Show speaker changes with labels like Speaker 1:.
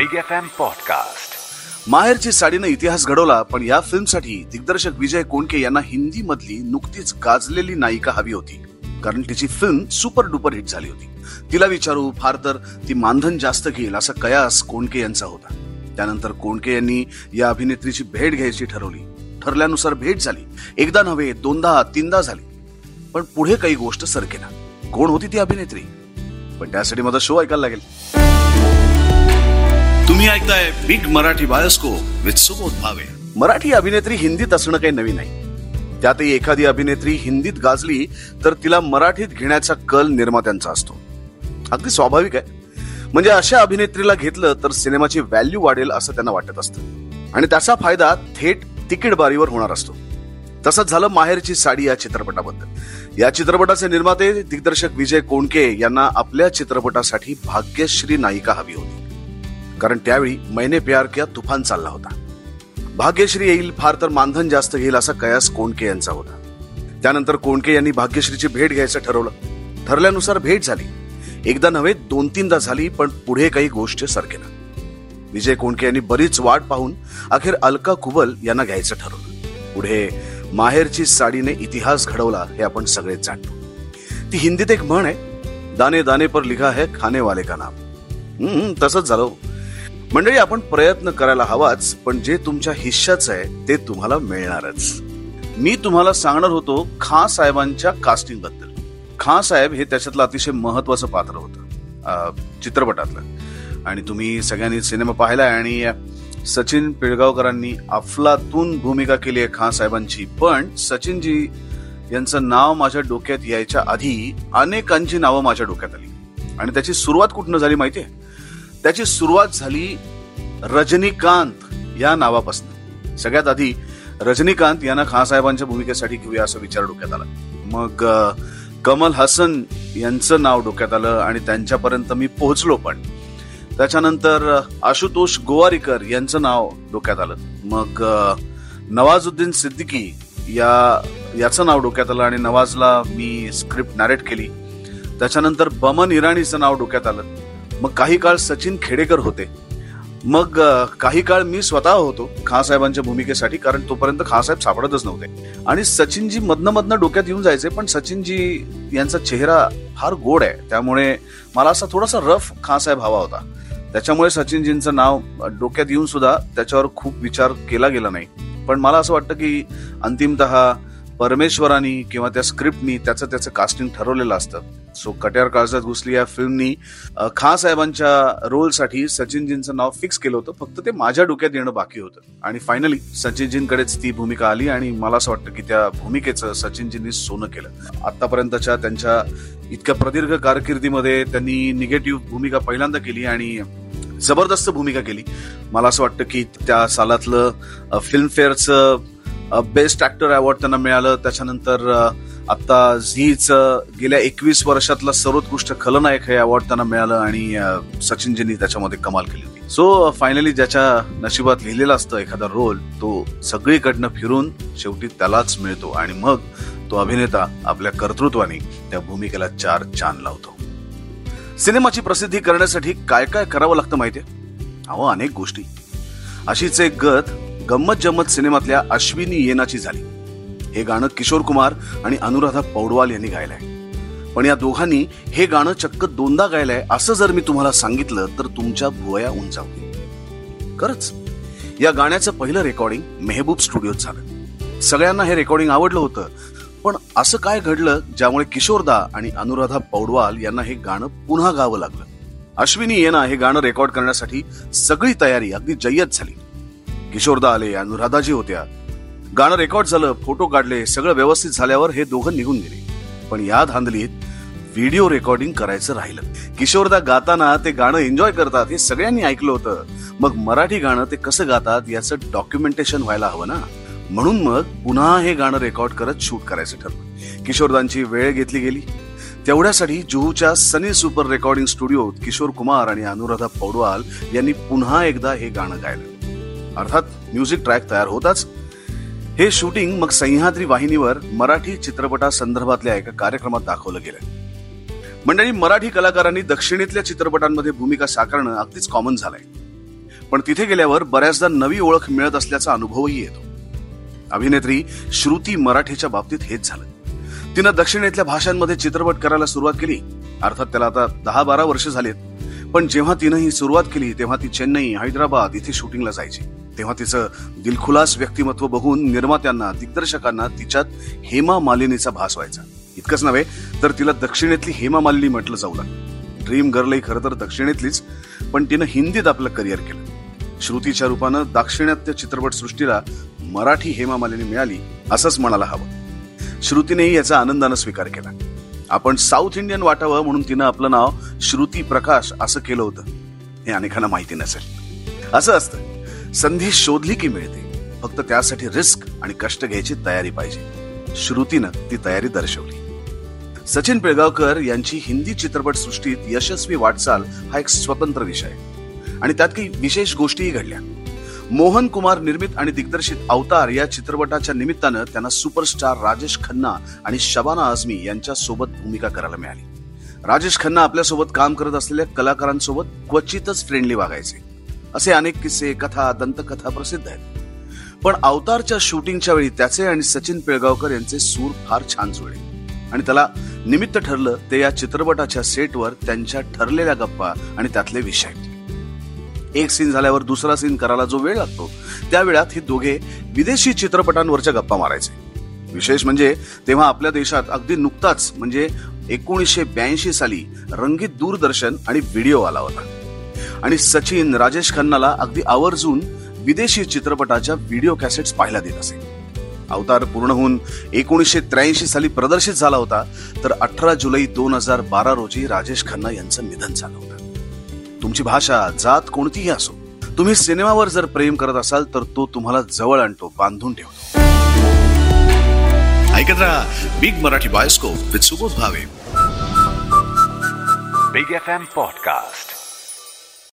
Speaker 1: Big F M podcast
Speaker 2: माहेरची साडीनं इतिहास घडवला पण या फिल्मसाठी दिग्दर्शक विजय कोणके यांना हिंदी मधली नुकतीच गाजलेली नायिका हवी होती. कारण तिची फिल्म सुपर डुपर हिट झाली होती. तिला विचारू फार तर ती मानधन जास्त घेईल असा कयास कोणके यांचा होता. त्यानंतर कोणके यांनी या अभिनेत्रीची भेट घ्यायची ठरवली. ठरल्यानुसार भेट झाली. एकदा नव्हे दोनदा तीनदा झाली. पण पुढे काही गोष्ट सरकेना. कोण होती ती अभिनेत्री? पण त्यासाठी माझा शो ऐकायला लागेल. तुम्ही ऐकताय big Marathi bioscope with Subodh Bhave Marathi अभिनेत्री हिंदीत असणं काही नवीन नाही. त्यातही एखादी अभिनेत्री हिंदीत गाजली तर तिला मराठीत घेण्याचा कल निर्मात्यांचा असतो. अगदी स्वाभाविक आहे. म्हणजे अशा अभिनेत्रीला घेतलं तर सिनेमाची व्हॅल्यू वाढेल असं त्यांना वाटत असतं. आणि त्याचा फायदा थेट तिकीट बारीवर होणार असतो. तसंच झालं माहेरची साडी या चित्रपटाबद्दल. या चित्रपटाचे निर्माते दिग्दर्शक विजय कोणके यांना आपल्या चित्रपटासाठी भाग्यश्री नायिका हवी होती. कारण त्यावेळी मैने प्यार किया तुफान चालला होता. भाग्यश्री येईल फार तर मानधन जास्त घेईल असा कयास कोणके यांचा होता. त्यानंतर कोणके यांनी भाग्यश्रीची भेट घ्यायचं ठरवलं. ठरल्यानुसार भेट झाली. एकदा नव्हे दोन तीनदा झाली पण पुढे काही गोष्ट सरकेना विजय कोणके यांनी बरीच वाट पाहून अखेर अलका कुबल यांना घ्यायचं ठरवलं. पुढे माहेरची साडीने इतिहास घडवला हे आपण सगळेच जाणतो. ती हिंदीत एक म्हण आहे दाने दाने पर लिखा है खाने वाले का नाम. तसंच झालं हो. मंडळी आपण प्रयत्न करायला हवाच पण जे तुमच्या हिश्श्याचं आहे ते तुम्हाला मिळणारच. मी तुम्हाला सांगणार होतो खा साहेबांच्या कास्टिंगबद्दल खा साहेब हे त्याच्यातलं अतिशय महत्वाचं पात्र होतं चित्रपटातलं. आणि तुम्ही सगळ्यांनी सिनेमा पाहिलाय आणि सचिन पिळगावकरांनी अफलातून भूमिका केली आहे खां साहेबांची. पण सचिनजी यांचं नाव माझ्या डोक्यात यायच्या आधी अनेकांची नावं माझ्या डोक्यात आली. आणि त्याची सुरुवात कुठनं झाली माहिती आहे त्याची सुरुवात झाली रजनीकांत या नावापासून. सगळ्यात आधी रजनीकांत यांना खासाहेबांच्या भूमिकेसाठी घेऊया असा विचार डोक्यात आला. मग कमल हसन यांचं नाव डोक्यात आलं आणि त्यांच्यापर्यंत मी पोहोचलो पण. त्याच्यानंतर आशुतोष गोवारीकर यांचं नाव डोक्यात आलं. मग नवाजुद्दीन सिद्दीकी या याचं नाव डोक्यात आलं आणि नवाजला मी स्क्रिप्ट नॅरेट केली. त्याच्यानंतर बमन इराणीचं नाव डोक्यात आलं. मग काही काळ सचिन खेडेकर होते. मग काही काळ मी स्वतः होतो खासाहेबांच्या भूमिकेसाठी कारण तोपर्यंत खासाहेब सापडतच नव्हते. आणि सचिनजी मधनं मधनं डोक्यात येऊन जायचे पण सचिनजी यांचा चेहरा फार गोड आहे. त्यामुळे मला असा थोडासा रफ खासाहेब हवा होता. त्याच्यामुळे सचिनजींचं नाव डोक्यात येऊन सुद्धा त्याच्यावर खूप विचार केला गेला नाही. पण मला असं वाटतं की अंतिमतः परमेश्वरानी किंवा त्या स्क्रिप्टनी त्याचं त्याचं कास्टिंग ठरवलेलं असतं. सो कट्यार काळजात घुसली या फिल्मनी खासाहेबांच्या साहेबांच्या रोलसाठी सचिनजींचं नाव फिक्स केलं होतं. फक्त ते माझ्या डोक्यात येणं बाकी होतं. आणि फायनली सचिनजींकडेच ती भूमिका आली आणि मला असं वाटतं की त्या भूमिकेचं सचिनजींनी सोनं केलं. आतापर्यंतच्या त्यांच्या इतक्या प्रदीर्घ कारकिर्दीमध्ये त्यांनी निगेटिव्ह भूमिका पहिल्यांदा केली आणि जबरदस्त भूमिका केली. मला असं वाटतं की त्या सालातलं फिल्मफेअरचं बेस्ट ऍक्टर अवॉर्ड त्यांना मिळालं. त्याच्यानंतर आता झीचं गेल्या एकवीस वर्षातला सर्वोत्कृष्ट खलनायक हे अवॉर्ड त्यांना मिळालं आणि सचिनजींनी त्याच्यामध्ये कमाल केली होती. सो फायनली ज्याच्या नशिबात लिहिलेला असतं एखादा रोल तो सगळीकडनं फिरून शेवटी त्यालाच मिळतो आणि मग तो अभिनेता आपल्या कर्तृत्वाने त्या भूमिकेला चार चान लावतो. सिनेमाची प्रसिद्धी करण्यासाठी काय काय करावं लागतं माहितीये? अहो अनेक गोष्टी. अशीच एक गत गंमत जम्मत सिनेमातल्या अश्विनी येनाची झाली. हे गाणं किशोर कुमार आणि अनुराधा पौडवाल यांनी गायलंय. पण या दोघांनी हे गाणं चक्क दोनदा गायलंय असं जर मी तुम्हाला सांगितलं तर तुमच्या भुवया उंचावतील. खरंच या गाण्याचं पहिलं रेकॉर्डिंग मेहबूब स्टुडिओत झालं. सगळ्यांना हे रेकॉर्डिंग आवडलं होतं पण असं काय घडलं ज्यामुळे किशोरदा आणि अनुराधा पौडवाल यांना हे गाणं पुन्हा गावं लागलं? अश्विनी येना हे गाणं रेकॉर्ड करण्यासाठी सगळी तयारी अगदी जय्यत झाली. किशोरदा आले अनुराधाजी होत्या. गाणं रेकॉर्ड झालं फोटो काढले सगळं व्यवस्थित झाल्यावर हे दोघं निघून गेले. पण या धांदलीत व्हिडिओ रेकॉर्डिंग करायचं राहिलं. किशोरदा गाताना ते गाणं एन्जॉय करतात हे सगळ्यांनी ऐकलं होतं. मग मराठी गाणं ते कसं गातात याचं डॉक्युमेंटेशन व्हायला हवं ना? म्हणून मग पुन्हा हे गाणं रेकॉर्ड करत शूट करायचं ठरलं. किशोरदांची वेळ घेतली गेली. तेवढ्यासाठी जुहूच्या सनी सुपर रेकॉर्डिंग स्टुडिओत किशोर कुमार आणि अनुराधा पौडवाल यांनी पुन्हा एकदा हे गाणं गायलं. अर्थात म्युझिक ट्रॅक तयार होताच. हे शूटिंग मग सह्याद्री वाहिनीवर मराठी चित्रपटासंदर्भातल्या एका कार्यक्रमात दाखवलं गेलं. मंडळी मराठी कलाकारांनी दक्षिणेतल्या चित्रपटांमध्ये भूमिका साकारणं अगदीच कॉमन झालंय. पण तिथे गेल्यावर बऱ्याचदा नवी ओळख मिळत असल्याचा अनुभवही येतो. अभिनेत्री श्रुती मराठीच्या बाबतीत हेच झालं. तिनं दक्षिणेतल्या भाषांमध्ये चित्रपट करायला सुरुवात केली. अर्थात त्याला आता दहा बारा वर्ष झालीत. पण जेव्हा तिनं ही सुरुवात केली तेव्हा ती चेन्नई हैदराबाद इथे शूटिंगला जायची. तेव्हा तिचं दिलखुलास व्यक्तिमत्व बघून निर्मात्यांना दिग्दर्शकांना तिच्यात हेमा मालिनीचा भास व्हायचा. इतकंच नव्हे तर तिला दक्षिणेतली हेमा मालिनी म्हटलं जाऊ लागलं. ड्रीम गर्लही खरं तर दक्षिणेतलीच पण तिनं हिंदीत आपलं करिअर केलं. श्रुतीच्या रूपानं दाक्षिणात्य चित्रपट सृष्टीला मराठी हेमा मालिनी मिळाली असंच म्हणायला हवं. श्रुतीनेही याचा आनंदानं स्वीकार केला. आपण साऊथ इंडियन वाटावं म्हणून तिनं आपलं नाव श्रुती प्रकाश असं केलं होतं. हे अनेकांना माहिती नसेल. असं असतं. संधी शोधली की मिळते. फक्त त्यासाठी रिस्क आणि कष्ट घ्यायची तयारी पाहिजे. श्रुतीनं ती तयारी दर्शवली. सचिन पिळगावकर यांची हिंदी चित्रपट सृष्टीत यशस्वी वाटचाल हा एक स्वतंत्र विषय. आणि त्यात काही विशेष गोष्टीही घडल्या. मोहन कुमार निर्मित आणि दिग्दर्शित अवतार या चित्रपटाच्या निमित्तानं त्यांना सुपरस्टार राजेश खन्ना आणि शबाना आझमी यांच्या सोबत भूमिका करायला मिळाली. राजेश खन्ना आपल्यासोबत काम करत असलेल्या कलाकारांसोबत क्वचितच फ्रेंडली वागायचे. असे अनेक किस्से कथा दंतकथा प्रसिद्ध आहेत. पण अवतारच्या शूटिंगच्या वेळी त्याचे आणि सचिन पिळगावकर यांचे सूर फार छान जुळले. आणि त्याला निमित्त ठरलं ते या चित्रपटाच्या सेटवर त्यांच्या ठरलेल्या गप्पा आणि त्यातले विषय. एक सीन झाल्यावर दुसरा सीन करायला जो वेळ लागतो त्या वेळात हे दोघे विदेशी चित्रपटांवरच्या गप्पा मारायचे. विशेष म्हणजे तेव्हा आपल्या देशात अगदी नुकताच म्हणजे एकोणीसशे ब्याऐंशी साली रंगीत दूरदर्शन आणि व्हिडिओ आला होता. आणि सचिन राजेश खन्नाला अगदी आवर्जून विदेशी चित्रपटाच्या व्हिडिओ कॅसेट्स पाहायला देत असे. अवतार पूर्ण होऊन एकोणीसशे त्र्याऐंशी साली प्रदर्शित झाला होता तर अठरा जुलै दोन हजार बारा रोजी राजेश खन्ना यांचं निधन झालं होतं. तुमची भाषा जात कोणतीही असो तुम्ही सिनेमावर जर प्रेम करत असाल तर तो तुम्हाला जवळ आणतो बांधून ठेवतो ऐकत राहा big Marathi bioscope with Subodh Bhave
Speaker 1: Big FM Podcast.